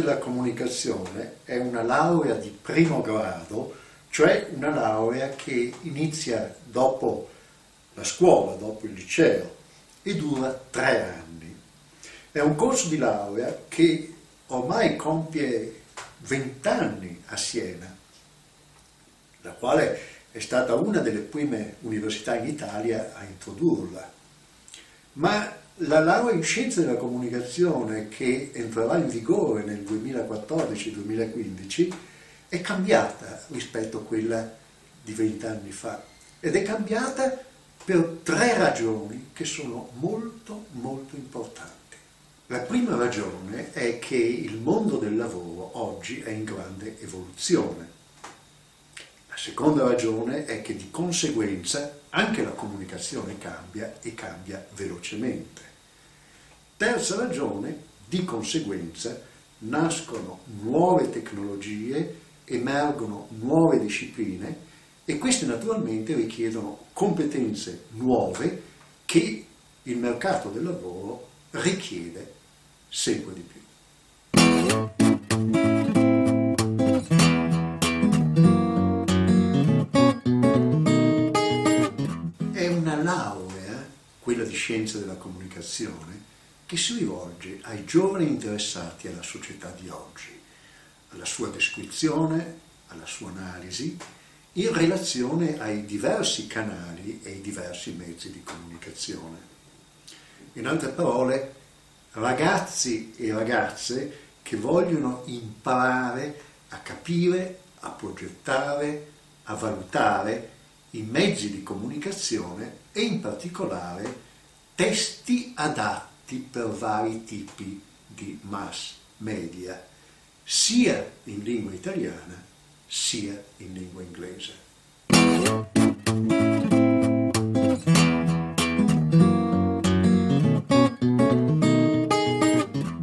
della comunicazione è una laurea di primo grado, cioè una laurea che inizia dopo la scuola, dopo il liceo e dura tre anni. È un corso di laurea che ormai compie vent'anni a Siena, la quale è stata una delle prime università in Italia a introdurla. Ma la laurea in scienze della comunicazione che entrerà in vigore nel 2014-2015 è cambiata rispetto a quella di vent'anni fa ed è cambiata per tre ragioni che sono molto molto importanti. La prima ragione è che il mondo del lavoro oggi è in grande evoluzione. La seconda ragione è che di conseguenza anche la comunicazione cambia e cambia velocemente. Terza ragione, di conseguenza nascono nuove tecnologie, emergono nuove discipline e queste naturalmente richiedono competenze nuove che il mercato del lavoro richiede sempre di più. Scienza della comunicazione, che si rivolge ai giovani interessati alla società di oggi, alla sua descrizione, alla sua analisi in relazione ai diversi canali e ai diversi mezzi di comunicazione. In altre parole, ragazzi e ragazze che vogliono imparare a capire, a progettare, a valutare i mezzi di comunicazione e in particolare testi adatti per vari tipi di mass media, sia in lingua italiana sia in lingua inglese.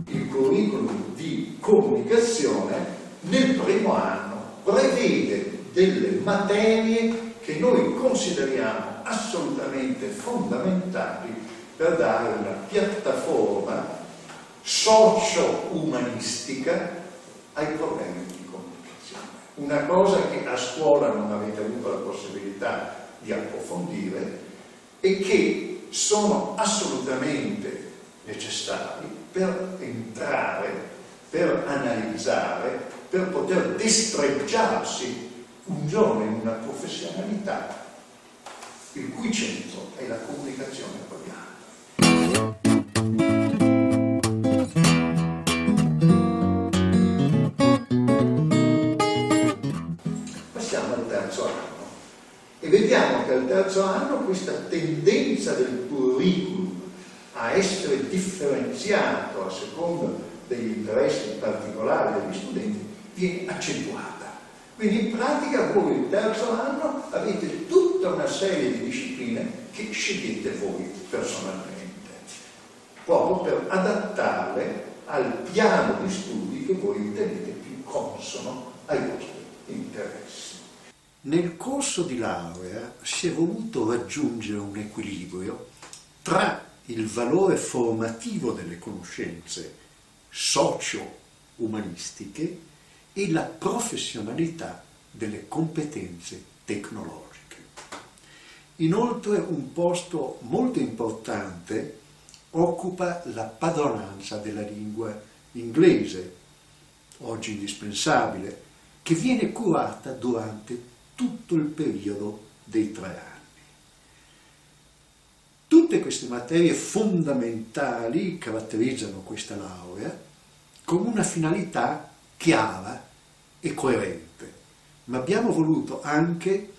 Il curriculum di comunicazione nel primo anno prevede delle materie che noi consideriamo assolutamente fondamentali per dare una piattaforma socio-umanistica ai problemi una cosa che a scuola non avete avuto la possibilità di approfondire e che sono assolutamente necessari per entrare, per analizzare, per poter destreggiarsi un giorno in una professionalità il cui centro è la comunicazione quotidiana. Vediamo che al terzo anno questa tendenza del curriculum a essere differenziato a seconda degli interessi particolari degli studenti viene accentuata. Quindi in pratica voi il terzo anno avete tutta una serie di discipline che scegliete voi personalmente, proprio per adattarle al piano di studi che voi ritenete più consono ai vostri interessi. Nel corso di laurea si è voluto raggiungere un equilibrio tra il valore formativo delle conoscenze socio-umanistiche e la professionalità delle competenze tecnologiche. Inoltre un posto molto importante occupa la padronanza della lingua inglese, oggi indispensabile, che viene curata durante tutto il periodo dei tre anni. Tutte queste materie fondamentali caratterizzano questa laurea con una finalità chiara e coerente, ma abbiamo voluto anche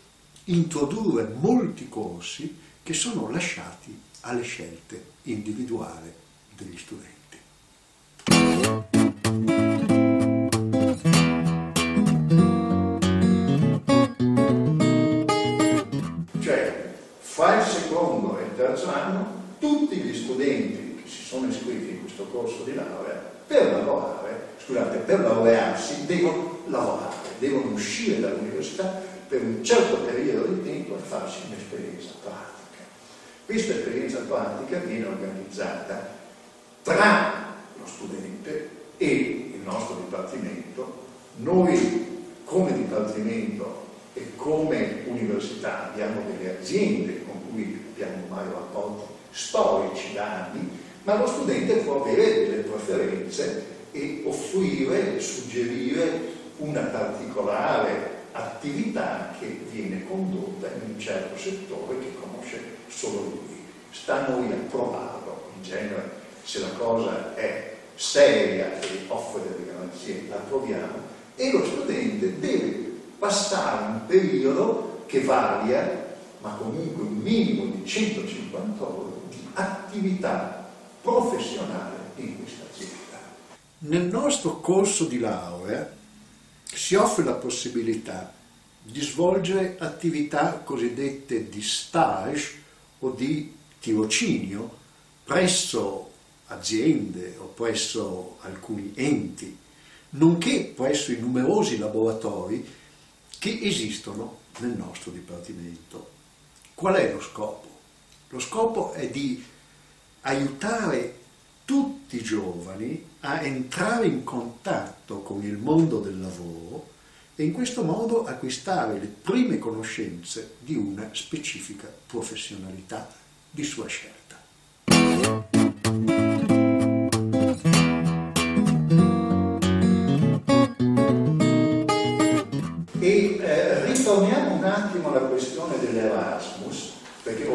introdurre molti corsi che sono lasciati alle scelte individuali degli studenti. Terzo anno tutti gli studenti che si sono iscritti in questo corso di laurea per lavorare, scusate, per laurearsi devono lavorare, devono uscire dall'università per un certo periodo di tempo e farsi un'esperienza pratica. Questa esperienza pratica viene organizzata tra lo studente e il nostro Dipartimento, noi come Dipartimento e come università abbiamo delle aziende cui abbiamo ormai rapporti storici da anni, ma lo studente può avere delle preferenze e offrire, suggerire una particolare attività che viene condotta in un certo settore che conosce solo lui. Sta a noi a provarlo, in genere se la cosa è seria e offre delle garanzie la proviamo e lo studente deve passare un periodo che varia, ma comunque un minimo di 150 ore di attività professionale in questa azienda. Nel nostro corso di laurea si offre la possibilità di svolgere attività cosiddette di stage o di tirocinio presso aziende o presso alcuni enti, nonché presso i numerosi laboratori che esistono nel nostro Dipartimento. Qual è lo scopo? Lo scopo è di aiutare tutti i giovani a entrare in contatto con il mondo del lavoro e in questo modo acquistare le prime conoscenze di una specifica professionalità di sua scelta.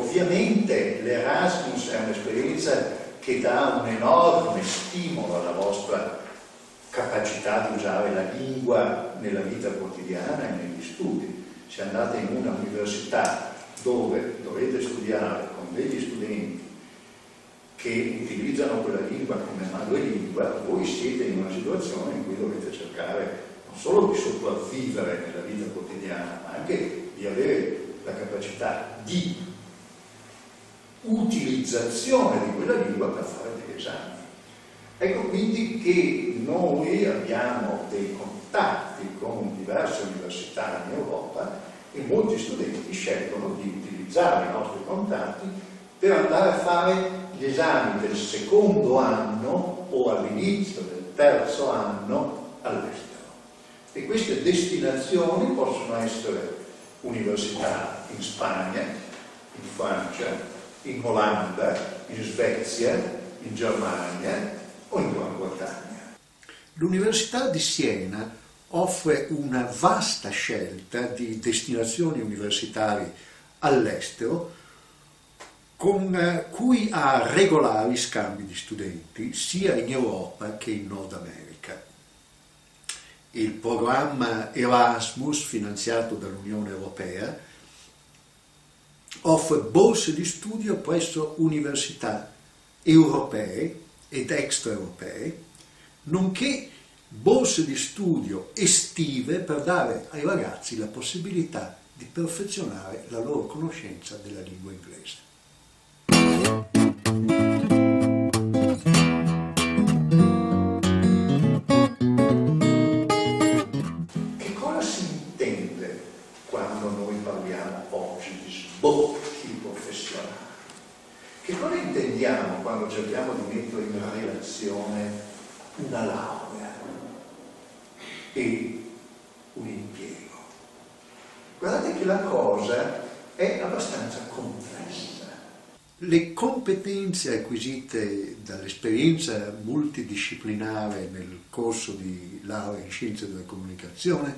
Ovviamente l'Erasmus è un'esperienza che dà un enorme stimolo alla vostra capacità di usare la lingua nella vita quotidiana e negli studi. Se andate in una università dove dovete studiare con degli studenti che utilizzano quella lingua come madrelingua, voi siete in una situazione in cui dovete cercare non solo di sopravvivere nella vita quotidiana, ma anche di avere la capacità di utilizzazione di quella lingua per fare degli esami. Ecco quindi che noi abbiamo dei contatti con diverse università in Europa e molti studenti scelgono di utilizzare i nostri contatti per andare a fare gli esami del secondo anno o all'inizio del terzo anno all'estero. E queste destinazioni possono essere università in Spagna, in Francia, in Olanda, in Svezia, in Germania o in Gran Bretagna. L'Università di Siena offre una vasta scelta di destinazioni universitarie all'estero con cui ha regolari scambi di studenti sia in Europa che in Nord America. Il programma Erasmus, finanziato dall'Unione Europea, offre borse di studio presso università europee ed extraeuropee, nonché borse di studio estive per dare ai ragazzi la possibilità di perfezionare la loro conoscenza della lingua inglese. Quando cerchiamo di mettere in relazione una laurea e un impiego. Guardate che la cosa è abbastanza complessa. Le competenze acquisite dall'esperienza multidisciplinare nel corso di laurea in scienze della comunicazione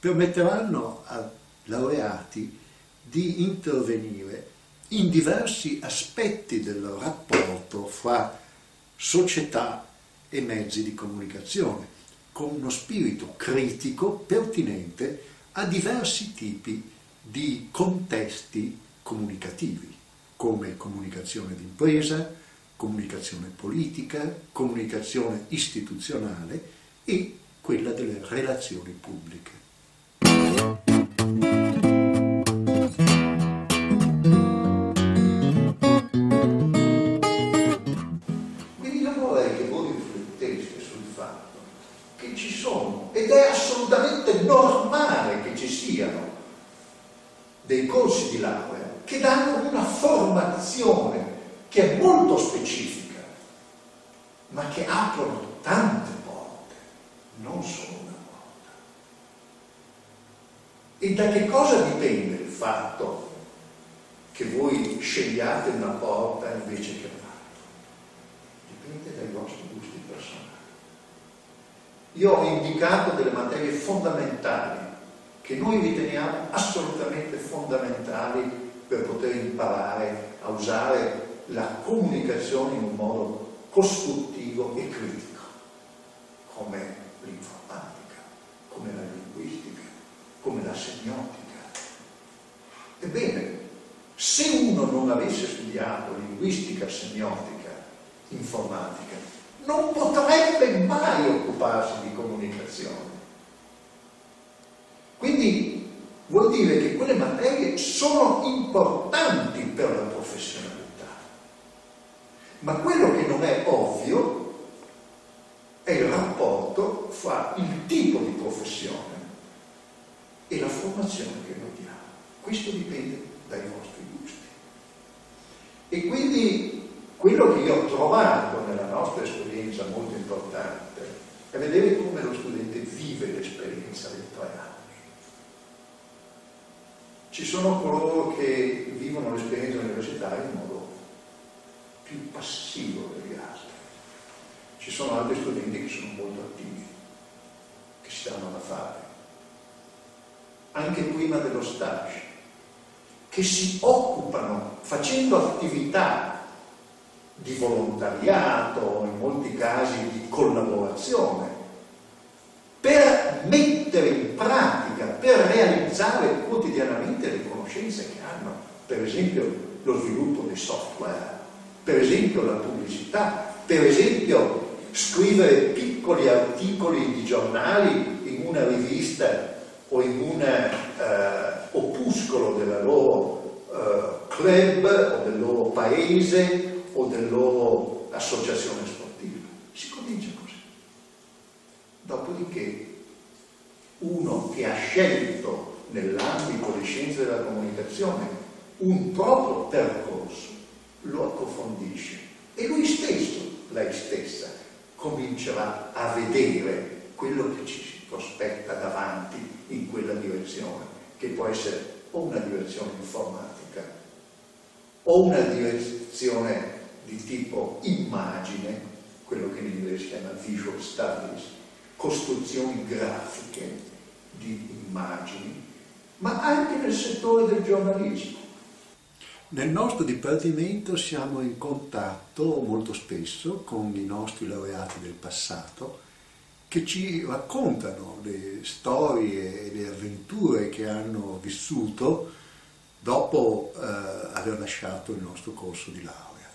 permetteranno a laureati di intervenire in diversi aspetti del rapporto fra società e mezzi di comunicazione, con uno spirito critico pertinente a diversi tipi di contesti comunicativi, come comunicazione d'impresa, comunicazione politica, comunicazione istituzionale e quella delle relazioni pubbliche. E da che cosa dipende il fatto che voi scegliate una porta invece che un'altra? Dipende dai vostri gusti personali. Io ho indicato delle materie fondamentali che noi riteniamo assolutamente fondamentali per poter imparare a usare la comunicazione in un modo costruttivo e critico, come l'informatica, come la come la semiotica. Ebbene, se uno non avesse studiato linguistica, semiotica, informatica, non potrebbe mai occuparsi di comunicazione. Quindi vuol dire che quelle materie sono importanti per la professionalità. Ma quello che non è ovvio è il rapporto fra il tipo di professione e formazione che noi diamo. Questo dipende dai vostri gusti. E quindi quello che io ho trovato nella nostra esperienza molto importante è vedere come lo studente vive l'esperienza dei tre anni. Ci sono coloro che vivono l'esperienza universitaria in modo più passivo degli altri. Ci sono altri studenti che sono molto attivi, che si danno da fare, anche prima dello stage, che si occupano facendo attività di volontariato, in molti casi di collaborazione, per mettere in pratica, per realizzare quotidianamente le conoscenze che hanno, per esempio lo sviluppo dei software, per esempio la pubblicità, per esempio scrivere piccoli articoli di giornali in una rivista o in un eh, opuscolo della loro eh, club o del loro paese o della loro associazione sportiva. Si comincia così. Dopodiché uno che ha scelto nell'ambito delle scienze della comunicazione un proprio percorso lo approfondisce e lui stesso, lei stessa, comincerà a vedere quello che ci si prospetta davanti in quella direzione, che può essere o una direzione informatica o una direzione di tipo immagine, quello che in inglese si chiama visual studies, costruzioni grafiche di immagini, ma anche nel settore del giornalismo. Nel nostro dipartimento siamo in contatto molto spesso con i nostri laureati del passato che ci raccontano le storie e le avventure che hanno vissuto dopo eh, aver lasciato il nostro corso di laurea.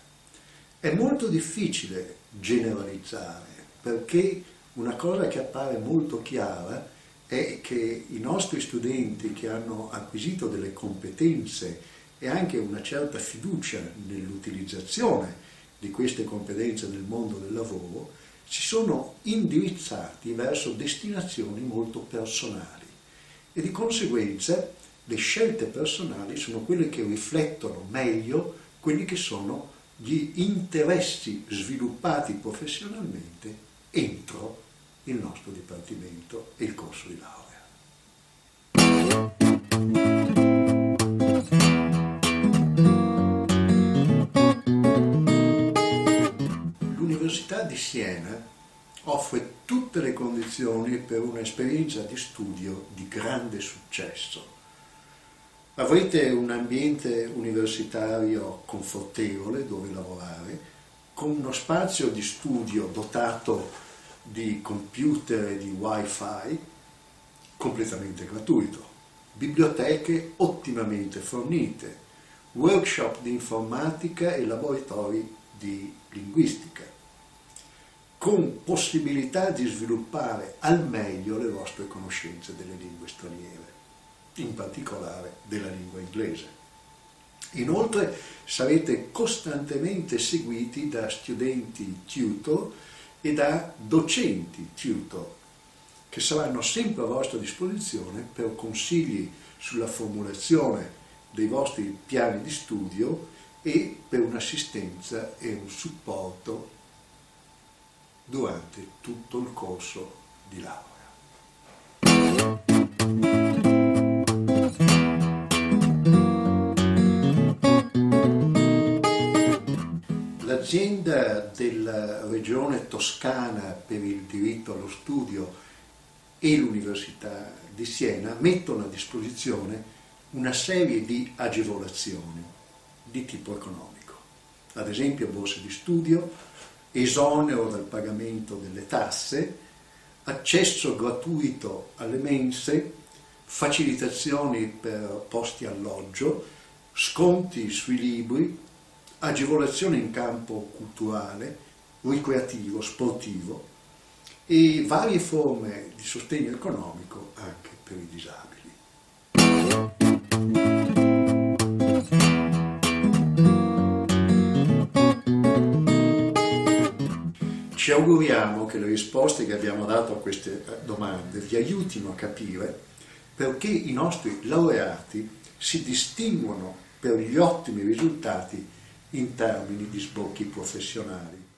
È molto difficile generalizzare perché una cosa che appare molto chiara è che i nostri studenti che hanno acquisito delle competenze e anche una certa fiducia nell'utilizzazione di queste competenze nel mondo del lavoro si sono indirizzati verso destinazioni molto personali e di conseguenza le scelte personali sono quelle che riflettono meglio quelli che sono gli interessi sviluppati professionalmente entro il nostro dipartimento e il corso di laurea. Di Siena offre tutte le condizioni per un'esperienza di studio di grande successo. Avrete un ambiente universitario confortevole dove lavorare, con uno spazio di studio dotato di computer e di wifi completamente gratuito, biblioteche ottimamente fornite, workshop di informatica e laboratori di linguistica con possibilità di sviluppare al meglio le vostre conoscenze delle lingue straniere, in particolare della lingua inglese. Inoltre sarete costantemente seguiti da studenti tutor e da docenti tutor che saranno sempre a vostra disposizione per consigli sulla formulazione dei vostri piani di studio e per un'assistenza e un supporto durante tutto il corso di laurea. L'azienda della Regione Toscana per il diritto allo studio e l'Università di Siena mettono a disposizione una serie di agevolazioni di tipo economico, ad esempio borse di studio, esonero dal pagamento delle tasse, accesso gratuito alle mense, facilitazioni per posti alloggio, sconti sui libri, agevolazioni in campo culturale, ricreativo, sportivo e varie forme di sostegno economico anche per i disabili. Ci auguriamo che le risposte che abbiamo dato a queste domande vi aiutino a capire perché i nostri laureati si distinguono per gli ottimi risultati in termini di sbocchi professionali.